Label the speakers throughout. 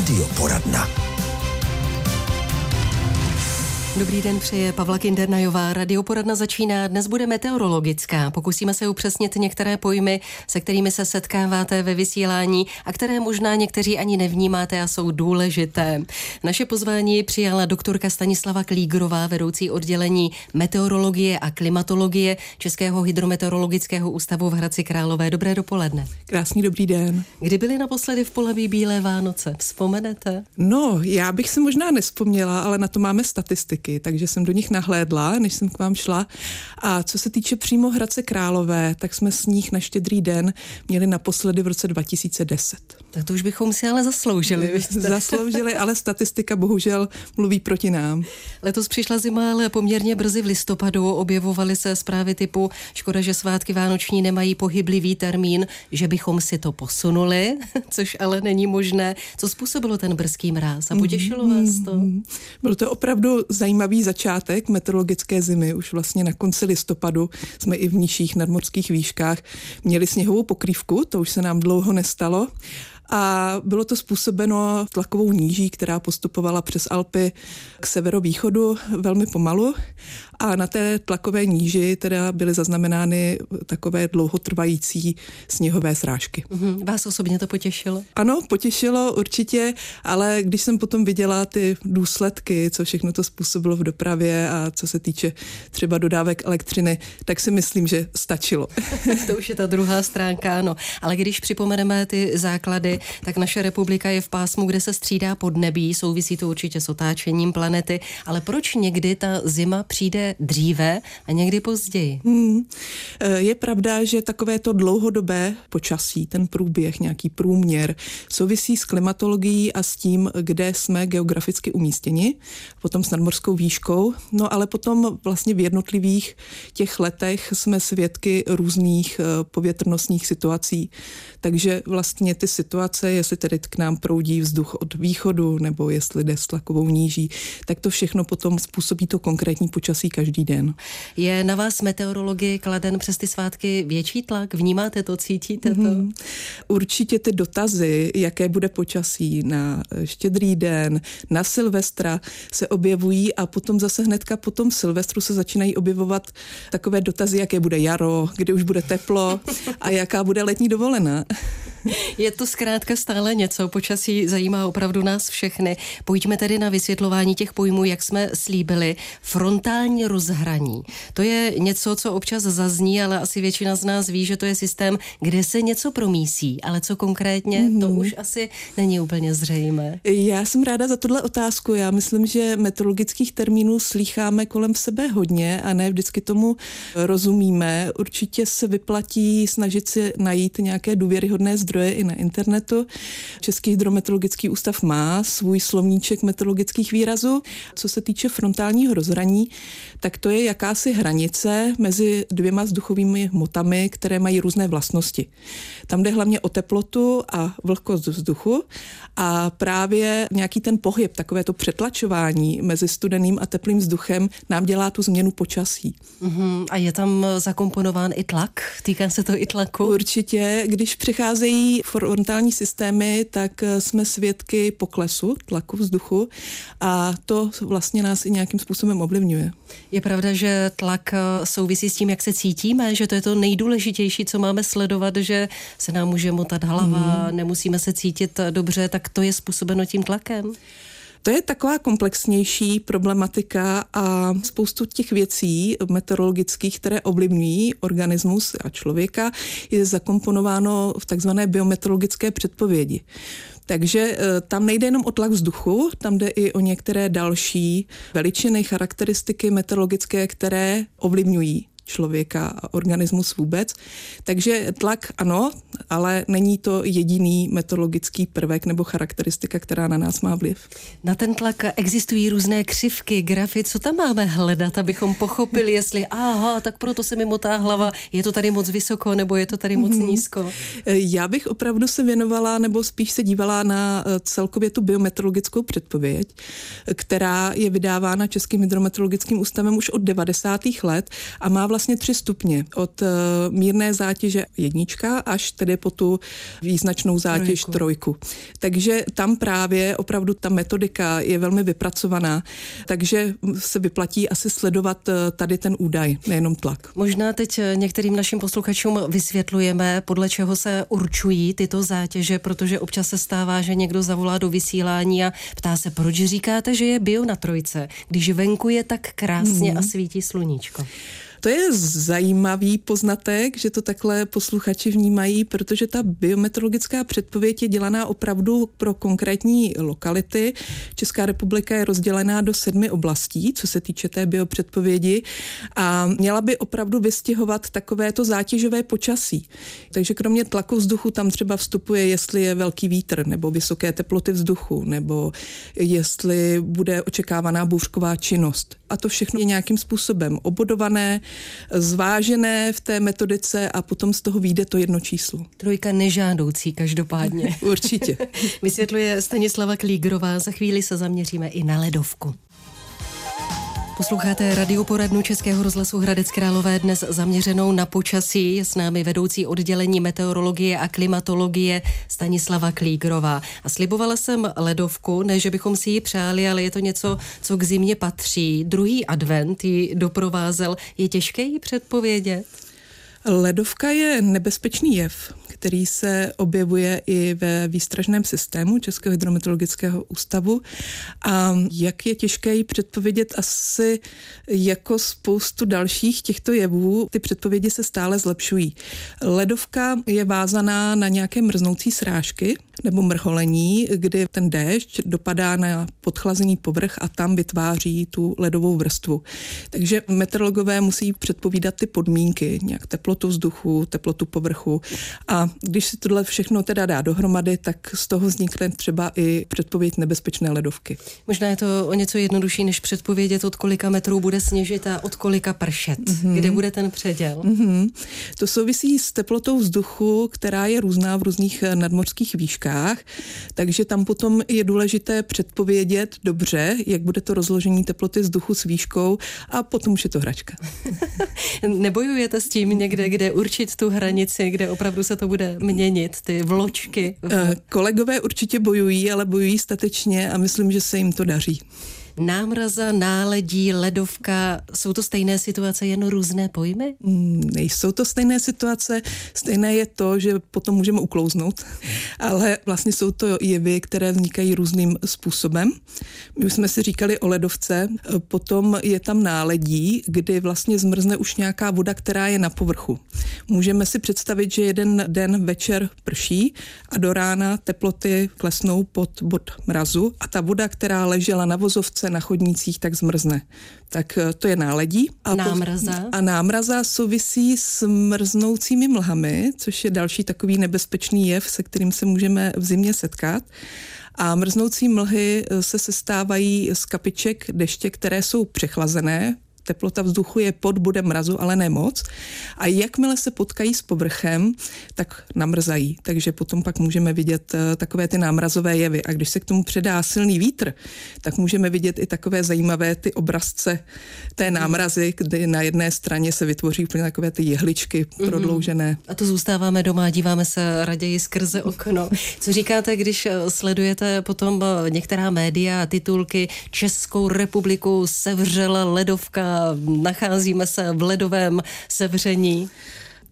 Speaker 1: Radioporadna.
Speaker 2: Dobrý den, přeje Pavla Kindernajová. Radioporadna začíná. Dnes bude meteorologická. Pokusíme se upřesnit některé pojmy, se kterými se setkáváte ve vysílání a které možná někteří ani nevnímáte a jsou důležité. Naše pozvání přijala doktorka Stanislava Klígrová, vedoucí oddělení meteorologie a klimatologie Českého hydrometeorologického ústavu v Hradci Králové. Dobré dopoledne.
Speaker 3: Krásný dobrý den.
Speaker 2: Kdy byly naposledy v Polaví Bílé Vánoce? Vzpomenete?
Speaker 3: No, já bych si možná nespomněla, ale na to máme statistiky taky, takže jsem do nich nahlédla, než jsem k vám šla. A co se týče přímo Hradce Králové, tak jsme s nich na štědrý den měli naposledy v roce 2010.
Speaker 2: Tak to už bychom si ale zasloužili.
Speaker 3: Zasloužili, ale statistika bohužel mluví proti nám.
Speaker 2: Letos přišla zima, ale poměrně brzy v listopadu objevovaly se zprávy typu škoda, že svátky vánoční nemají pohyblivý termín, že bychom si to posunuli, což ale není možné. Co způsobilo ten brzký mráz a potěšilo vás to? Mm-hmm.
Speaker 3: Bylo to opravdu zajímavý začátek meteorologické zimy. Už vlastně na konci listopadu jsme i v nižších nadmorských výškách měli sněhovou pokrývku, to už se nám dlouho nestalo a bylo to způsobeno tlakovou níží, která postupovala přes Alpy k severovýchodu velmi pomalu a na té tlakové níži teda byly zaznamenány takové dlouhotrvající sněhové srážky.
Speaker 2: Mm-hmm. Vás osobně to potěšilo?
Speaker 3: Ano, potěšilo určitě, ale když jsem potom viděla ty důsledky, co všechno to způsobilo v dopravě a co se týče třeba dodávek elektřiny, tak si myslím, že stačilo.
Speaker 2: to už je ta druhá stránka, ano. Ale když připomeneme ty základy, tak naše republika je v pásmu, kde se střídá podnebí, souvisí to určitě s otáčením planety, ale proč někdy ta zima přijde dříve a někdy později? Hmm.
Speaker 3: E, je pravda, že takové to dlouhodobé počasí, ten průběh, nějaký průměr, souvisí s klimatologií a s tím, kde jsme geograficky umístěni, potom s nadmorskou výškou, no ale potom vlastně v jednotlivých těch letech jsme svědky různých e, povětrnostních situací. Takže vlastně ty situace situace, jestli tedy k nám proudí vzduch od východu nebo jestli jde s tlakovou níží, tak to všechno potom způsobí to konkrétní počasí každý den.
Speaker 2: Je na vás meteorologii kladen přes ty svátky větší tlak? Vnímáte to, cítíte to? Mm-hmm.
Speaker 3: Určitě ty dotazy, jaké bude počasí na štědrý den, na Silvestra, se objevují a potom zase hnedka po tom Silvestru se začínají objevovat takové dotazy, jaké bude jaro, kdy už bude teplo a jaká bude letní dovolená.
Speaker 2: Je to zkrátka stále něco, počasí zajímá opravdu nás všechny. Pojďme tedy na vysvětlování těch pojmů, jak jsme slíbili. Frontální rozhraní. To je něco, co občas zazní, ale asi většina z nás ví, že to je systém, kde se něco promísí, ale co konkrétně, mm-hmm. to mhm. už asi není úplně zřejmé.
Speaker 3: Já jsem ráda za tuhle otázku. Já myslím, že meteorologických termínů slýcháme kolem sebe hodně a ne vždycky tomu rozumíme. Určitě se vyplatí snažit si najít nějaké důvěryhodné zdroje zdroje i na internetu. Český hydrometeorologický ústav má svůj slovníček meteorologických výrazů. Co se týče frontálního rozhraní, tak to je jakási hranice mezi dvěma vzduchovými hmotami, které mají různé vlastnosti. Tam jde hlavně o teplotu a vlhkost vzduchu a právě nějaký ten pohyb, takové to přetlačování mezi studeným a teplým vzduchem nám dělá tu změnu počasí.
Speaker 2: Uh-huh. A je tam zakomponován i tlak? Týká se to i tlaku?
Speaker 3: Určitě. Když přicházejí frontální systémy, tak eh, jsme svědky poklesu tlaku vzduchu a to vlastně nás i nějakým způsobem ovlivňuje.
Speaker 2: Je pravda, že tlak eh, souvisí s tím, jak se cítíme, že to je to nejdůležitější, co máme sledovat, že se nám může motat hlava, mm. nemusíme se cítit eh, dobře, tak to je způsobeno tím tlakem.
Speaker 3: To je taková komplexnější problematika a spoustu těch věcí meteorologických, které ovlivňují organismus a člověka, je zakomponováno v takzvané biometeorologické předpovědi. Takže eh, tam nejde jenom o tlak vzduchu, tam jde i o některé další veličiny, charakteristiky meteorologické, které ovlivňují člověka a organismus vůbec. Takže tlak ano, ale není to jediný metodologický prvek nebo charakteristika, která na nás má vliv.
Speaker 2: Na ten tlak existují různé křivky, grafy. Co tam máme hledat, abychom pochopili, jestli aha, tak proto se mi motá hlava, je to tady moc vysoko nebo je to tady moc mm-hmm. nízko?
Speaker 3: Já bych opravdu se věnovala nebo spíš se dívala na eh, celkově tu biometeorologickou předpověď, která je vydávána Českým hydrometeorologickým ústavem už od 90. let a má vlastně vlastně tři stupně. Od uh, mírné zátěže jednička až tedy po tu význačnou zátěž trojku. trojku. Takže tam právě opravdu ta metodika je velmi vypracovaná, takže se vyplatí asi sledovat uh, tady ten údaj, nejenom tlak.
Speaker 2: Možná teď některým našim posluchačům vysvětlujeme, podle čeho se určují tyto zátěže, protože občas se stává, že někdo zavolá do vysílání a ptá se, proč říkáte, že je bio na trojce, když venku je tak krásně mm. a svítí sluníčko.
Speaker 3: To je zajímavý poznatek, že to takhle posluchači vnímají, protože ta biometrologická předpověď je dělaná opravdu pro konkrétní lokality. Česká republika je rozdělená do sedmi oblastí, co se týče té biopředpovědi a měla by opravdu vystihovat takovéto zátěžové počasí. Takže kromě tlaku vzduchu tam třeba vstupuje, jestli je velký vítr nebo vysoké teploty vzduchu, nebo jestli bude očekávaná bouřková činnost. A to všechno je nějakým způsobem obodované, zvážené v té metodice a potom z toho vyjde to jedno číslo.
Speaker 2: Trojka nežádoucí každopádně.
Speaker 3: Určitě.
Speaker 2: Vysvětluje Stanislava Klígrová. Za chvíli se zaměříme i na ledovku. Posloucháte radioporadnu Českého rozhlasu Hradec Králové dnes zaměřenou na počasí. Je s námi vedoucí oddělení meteorologie a klimatologie Stanislava Klígrová. A slibovala jsem ledovku, ne že bychom si ji přáli, ale je to něco, co k zimě patří. Druhý advent ji doprovázel. Je těžké ji předpovědět?
Speaker 3: Ledovka je nebezpečný jev, který se objevuje i ve výstražném systému Českého hydrometeorologického ústavu. A jak je těžké ji předpovědět, asi jako spoustu dalších těchto jevů, ty předpovědi se stále zlepšují. Ledovka je vázaná na nějaké mrznoucí srážky, nebo mrholení, kdy ten déšť dopadá na podchlazený povrch a tam vytváří tu ledovou vrstvu. Takže meteorologové musí předpovídat ty podmínky, nějak teplotu vzduchu, teplotu povrchu a když si tohle všechno teda dá dohromady, tak z toho vznikne třeba i předpověď nebezpečné ledovky.
Speaker 2: Možná je to o něco jednodušší, než předpovědět, od kolika metrů bude sněžit a od kolika pršet. Mm-hmm. Kde bude ten předěl?
Speaker 3: Mm-hmm. To souvisí s teplotou vzduchu, která je různá v různých nadmořských výškách výškách, takže tam potom je důležité předpovědět dobře, jak bude to rozložení teploty vzduchu s výškou a potom už je to hračka.
Speaker 2: Nebojujete s tím někde, kde určit tu hranici, kde opravdu se to bude měnit, ty vločky?
Speaker 3: Eh, kolegové určitě bojují, ale bojují statečně a myslím, že se jim to daří.
Speaker 2: Námraza, náledí, ledovka, jsou to stejné situace, jen různé pojmy?
Speaker 3: Mm, nejsou to stejné situace, stejné je to, že potom můžeme uklouznout, ale vlastně jsou to jevy, které vznikají různým způsobem. My už jsme si říkali o ledovce, potom je tam náledí, kdy vlastně zmrzne už nějaká voda, která je na povrchu. Můžeme si představit, že jeden den večer prší a do rána teploty klesnou pod bod mrazu a ta voda, která ležela na vozovce, na chodnících, tak zmrzne. Tak eh, to je náledí.
Speaker 2: A námraza. Po,
Speaker 3: a námraza souvisí s mrznoucími mlhami, což je další takový nebezpečný jev, se kterým se můžeme v zimě setkat. A mrznoucí mlhy eh, se sestávají z kapiček deště, které jsou přechlazené, teplota vzduchu je pod bodem mrazu, ale ne moc. A jakmile se potkají s povrchem, tak namrzají. Takže potom pak můžeme vidět eh, takové ty námrazové jevy. A když se k tomu předá silný vítr, tak můžeme vidět i takové zajímavé ty obrazce té námrazy, kdy na jedné straně se vytvoří úplně takové ty jehličky mhm. prodloužené.
Speaker 2: A to zůstáváme doma, díváme se raději skrze okno. Co říkáte, když eh, sledujete potom eh, některá média, titulky Českou republiku sevřela ledovka, nacházíme se v ledovém sevření.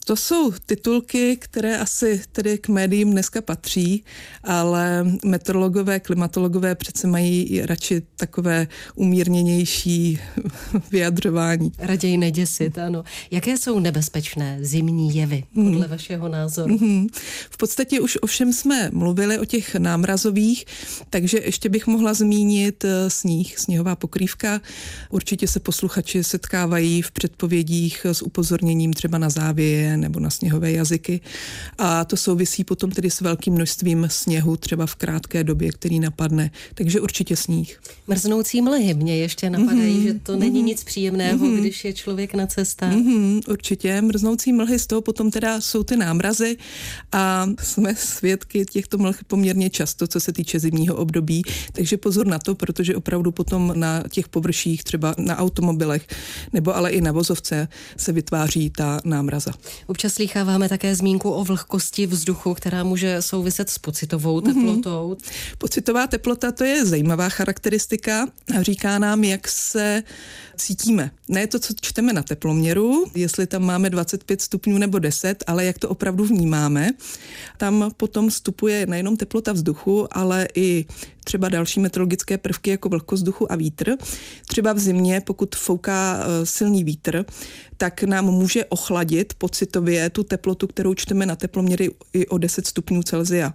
Speaker 3: To jsou titulky, které asi tedy k médiím dneska patří, ale meteorologové, klimatologové přece mají radši takové umírněnější vyjadřování.
Speaker 2: Raději neděsit, ano. Jaké jsou nebezpečné zimní jevy, podle hmm. vašeho názoru? Hmm.
Speaker 3: V podstatě už ovšem jsme mluvili o těch námrazových, takže ještě bych mohla zmínit eh, sníh, sněhová pokrývka. Určitě se posluchači setkávají v předpovědích s upozorněním třeba na závěje nebo na sněhové jazyky. A to souvisí potom tedy s velkým množstvím sněhu, třeba v krátké době, který napadne. Takže určitě sníh.
Speaker 2: Mrznoucí mlhy mě ještě napadají, mm-hmm. že to není mm-hmm. nic příjemného, mm-hmm. když je člověk na cestách.
Speaker 3: Mm-hmm, určitě. Mrznoucí mlhy z toho potom teda jsou ty námrazy a jsme svědky těchto mlh poměrně často, co se týče zimního období. Takže pozor na to, protože opravdu potom na těch površích, třeba na automobilech nebo ale i na vozovce se vytváří ta námraza.
Speaker 2: Občas slýcháváme také zmínku o vlhkosti vzduchu, která může souviset s pocitovou mhm. teplotou. Mm-hmm.
Speaker 3: Pocitová teplota to je zajímavá charakteristika říká nám, jak se cítíme. Ne to, co čteme na teploměru, jestli tam máme 25 stupňů nebo 10, ale jak to opravdu vnímáme. Tam potom vstupuje nejenom teplota vzduchu, ale i třeba další meteorologické prvky jako vlhkost vzduchu a vítr. Třeba v zimě, pokud fouká e, silný vítr, tak nám může ochladit pocitově tu teplotu, kterou čteme na teploměry i o 10 stupňů Celzia.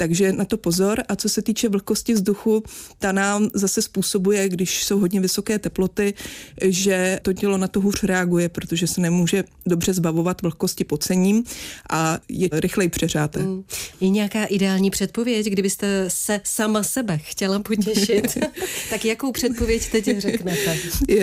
Speaker 3: Takže na to pozor. A co se týče vlhkosti vzduchu, ta nám zase způsobuje, když jsou hodně vysoké teploty, že to tělo na to hůř reaguje, protože se nemůže dobře zbavovat vlhkosti pocením a je rychleji přeřáté. Mm.
Speaker 2: Je nějaká ideální předpověď, kdybyste se sama sebe chtěla potěšit? tak jakou předpověď teď řeknete?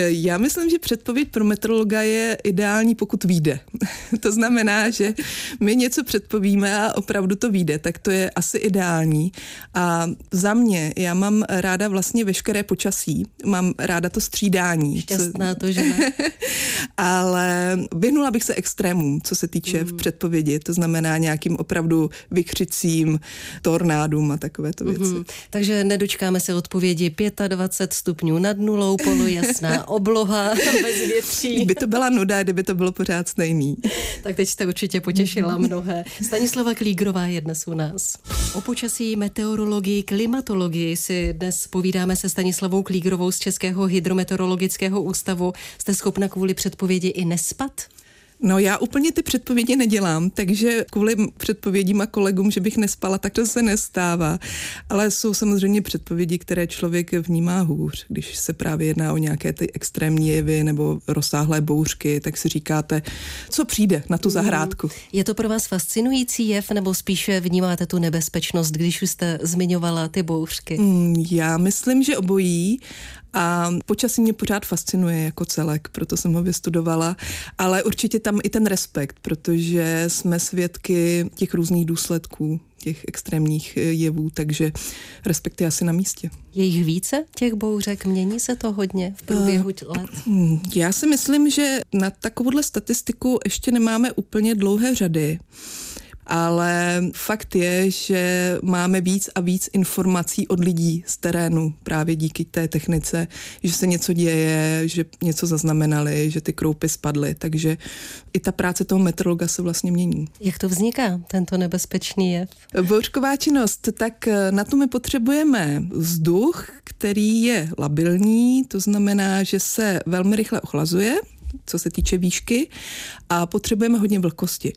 Speaker 3: Já myslím, že předpověď pro meteorologa je ideální, pokud vyjde. to znamená, že my něco předpovíme a opravdu to vyjde, tak to je asi ideální. A za mě, já mám ráda vlastně veškeré počasí, mám ráda to střídání.
Speaker 2: Šťastná to, že ne?
Speaker 3: Ale vyhnula bych se extrémům, co se týče mm. v předpovědi, to znamená nějakým opravdu vykřicím, tornádům a takovéto věci. Mm-hmm.
Speaker 2: Takže nedočkáme se odpovědi 25 stupňů nad nulou, polojasná obloha, bez větří.
Speaker 3: By to byla nuda, kdyby to bylo pořád stejný.
Speaker 2: tak teď jste určitě potěšila mnohé. Stanislava Klígrová je dnes u nás. O počasí, meteorologii, klimatologii si dnes povídáme se Stanislavou Klígrovou z Českého hydrometeorologického ústavu. Jste schopna kvůli předpovědi i nespat?
Speaker 3: No já úplně ty předpovědi nedělám, takže kvůli předpovědím a kolegům, že bych nespala, tak to se nestává. Ale jsou samozřejmě předpovědi, které člověk vnímá hůř. Když se právě jedná o nějaké ty extrémní jevy nebo rozsáhlé bouřky, tak si říkáte, co přijde na tu zahrádku.
Speaker 2: Je to pro vás fascinující jev, nebo spíše vnímáte tu nebezpečnost, když už jste zmiňovala ty bouřky?
Speaker 3: Mm, já myslím, že obojí a počasí mě pořád fascinuje jako celek, proto jsem ho vystudovala, ale určitě tam i ten respekt, protože jsme svědky těch různých důsledků těch extrémních eh, jevů, takže respekt je asi na místě.
Speaker 2: Je jich více, těch bouřek? Mění se to hodně v průběhu uh, let?
Speaker 3: Já si myslím, že na takovouhle statistiku ještě nemáme úplně dlouhé řady ale fakt je, že máme víc a víc informací od lidí z terénu právě díky té technice, že se něco děje, že něco zaznamenali, že ty kroupy spadly, takže i ta práce toho meteorologa se vlastně mění.
Speaker 2: Jak to vzniká, tento nebezpečný jev?
Speaker 3: Bouřková činnost, tak na to my potřebujeme vzduch, který je labilní, to znamená, že se velmi rychle ochlazuje, co se týče výšky a potřebujeme hodně vlhkosti.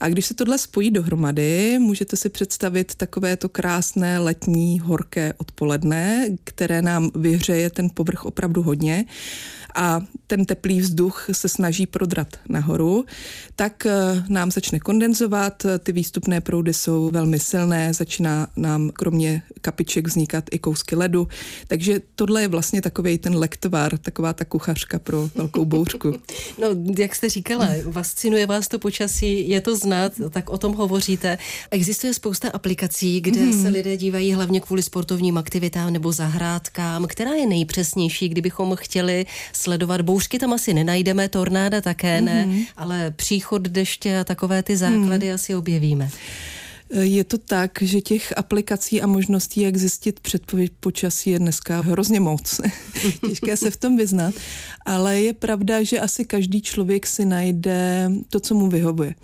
Speaker 3: A když se tohle spojí dohromady, můžete si představit takové to krásné letní horké odpoledne, které nám vyhřeje ten povrch opravdu hodně a ten teplý vzduch se snaží prodrat nahoru, tak eh, nám začne kondenzovat, ty výstupné proudy jsou velmi silné, začíná nám kromě kapiček vznikat i kousky ledu, takže tohle je vlastně takový ten lektvar, taková ta kuchařka pro velkou bouřku.
Speaker 2: No, jak jste říkala, fascinuje vás to počasí, je to znát, tak o tom hovoříte. Existuje spousta aplikací, kde hmm. se lidé dívají hlavně kvůli sportovním aktivitám nebo zahrádkám. Která je nejpřesnější, kdybychom chtěli sledovat bouřky, tam asi nenajdeme, tornáda také ne, hmm. ale příchod deště a takové ty základy hmm. asi objevíme.
Speaker 3: Je to tak, že těch aplikací a možností, jak zjistit předpověď počasí, je dneska hrozně moc. Těžké se v tom vyznat, ale je pravda, že asi každý člověk si najde to, co mu vyhovuje.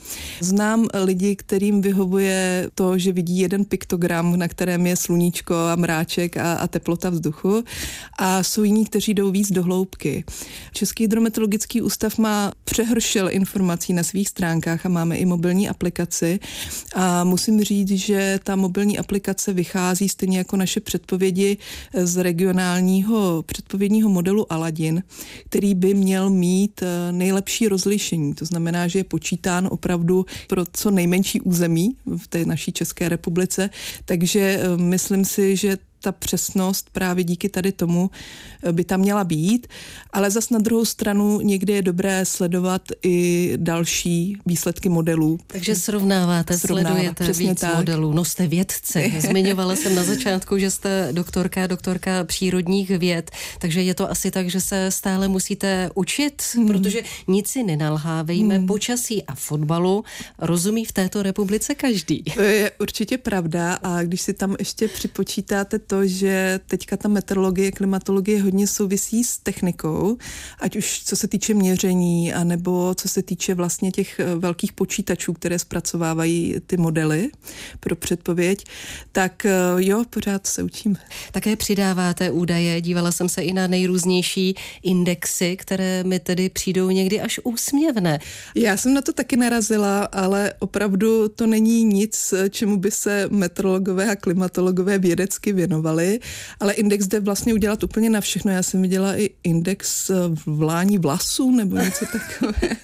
Speaker 3: Znám lidi, kterým vyhovuje to, že vidí jeden piktogram, na kterém je sluníčko a mráček a, a teplota vzduchu a jsou jiní, kteří jdou víc do hloubky. Český hydrometeorologický ústav má přehršel informací na svých stránkách a máme i mobilní aplikaci a musím musím říct, že ta mobilní aplikace vychází stejně jako naše předpovědi z regionálního předpovědního modelu Aladin, který by měl mít eh, nejlepší rozlišení. To znamená, že je počítán opravdu pro co nejmenší území v té naší České republice. Takže eh, myslím si, že ta přesnost právě díky tady tomu eh, by tam měla být, ale zas na druhou stranu někdy je dobré sledovat i další výsledky modelů.
Speaker 2: Takže srovnáváte, Srovnává, sledujete víc tak. modelů. No jste vědci. Zmiňovala jsem na začátku, že jste doktorka, doktorka přírodních věd, takže je to asi tak, že se stále musíte učit, hmm. protože nic si nenalhávejme. Hmm. Počasí a fotbalu rozumí v této republice každý.
Speaker 3: To je určitě pravda a když si tam ještě připočítáte to, to, že teďka ta meteorologie, klimatologie hodně souvisí s technikou, ať už co se týče měření, anebo co se týče vlastně těch eh, velkých počítačů, které zpracovávají ty modely pro předpověď, tak eh, jo, pořád se učíme.
Speaker 2: Také přidáváte údaje, dívala jsem se i na nejrůznější indexy, které mi tedy přijdou někdy až úsměvné.
Speaker 3: Já jsem na to taky narazila, ale opravdu to není nic, čemu by se meteorologové a klimatologové vědecky věnovali věnovali, ale index jde vlastně udělat úplně na všechno. Já jsem viděla i index eh, vlání vlasů nebo něco takového.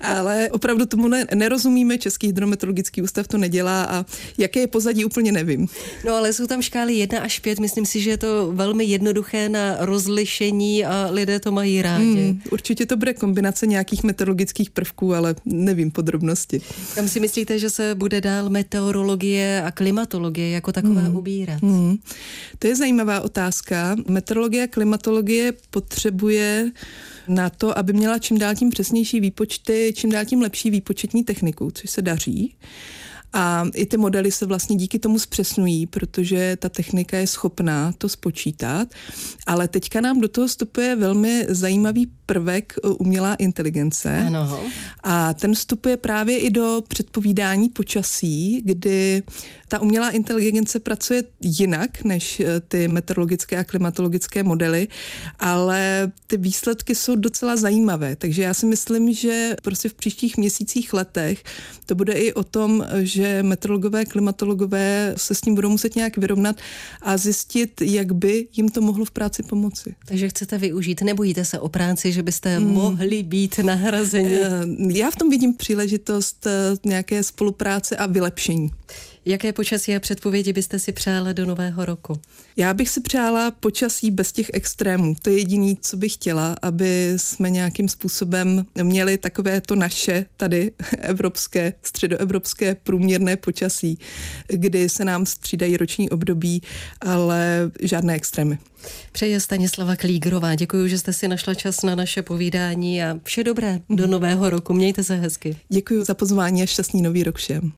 Speaker 3: ale opravdu tomu ne, nerozumíme, Český hydrometeorologický ústav to nedělá a jaké je pozadí, úplně nevím.
Speaker 2: No ale jsou tam škály 1 až 5, myslím si, že je to velmi jednoduché na rozlišení a lidé to mají rádi. Hmm,
Speaker 3: určitě to bude kombinace nějakých meteorologických prvků, ale nevím podrobnosti.
Speaker 2: Kam si myslíte, že se bude dál meteorologie a klimatologie jako takové hmm. ubírat? Hmm.
Speaker 3: To je zajímavá otázka. Meteorologie a klimatologie potřebuje na to, aby měla čím dál tím přesnější výpočty, čím dál tím lepší výpočetní techniku, což se daří. A i ty modely se vlastně díky tomu zpřesňují, protože ta technika je schopná to spočítat. Ale teďka nám do toho vstupuje velmi zajímavý prvek e, umělá inteligence.
Speaker 2: Ano.
Speaker 3: A ten vstupuje právě i do předpovídání počasí, kdy ta umělá inteligence pracuje jinak než e, ty meteorologické a klimatologické modely, ale ty výsledky jsou docela zajímavé. Takže já si myslím, že prostě v příštích měsících, letech to bude i o tom, že meteorologové, klimatologové se s tím budou muset nějak vyrovnat a zjistit, jak by jim to mohlo v práci pomoci.
Speaker 2: Takže chcete využít, nebojíte se o práci, že byste hmm. mohli být nahrazeni? Eh,
Speaker 3: já v tom vidím příležitost eh, nějaké spolupráce a vylepšení.
Speaker 2: Jaké počasí a předpovědi byste si přála do nového roku?
Speaker 3: Já bych si přála počasí bez těch extrémů. To je jediné, co bych chtěla, aby jsme nějakým způsobem měli takové to naše tady evropské, středoevropské průměrné počasí, kdy se nám střídají roční období, ale žádné extrémy.
Speaker 2: Přeje Stanislava Klígrová. Děkuji, že jste si našla čas na naše povídání a vše dobré do nového roku. Mějte se hezky.
Speaker 3: Děkuji za pozvání a šťastný nový rok všem.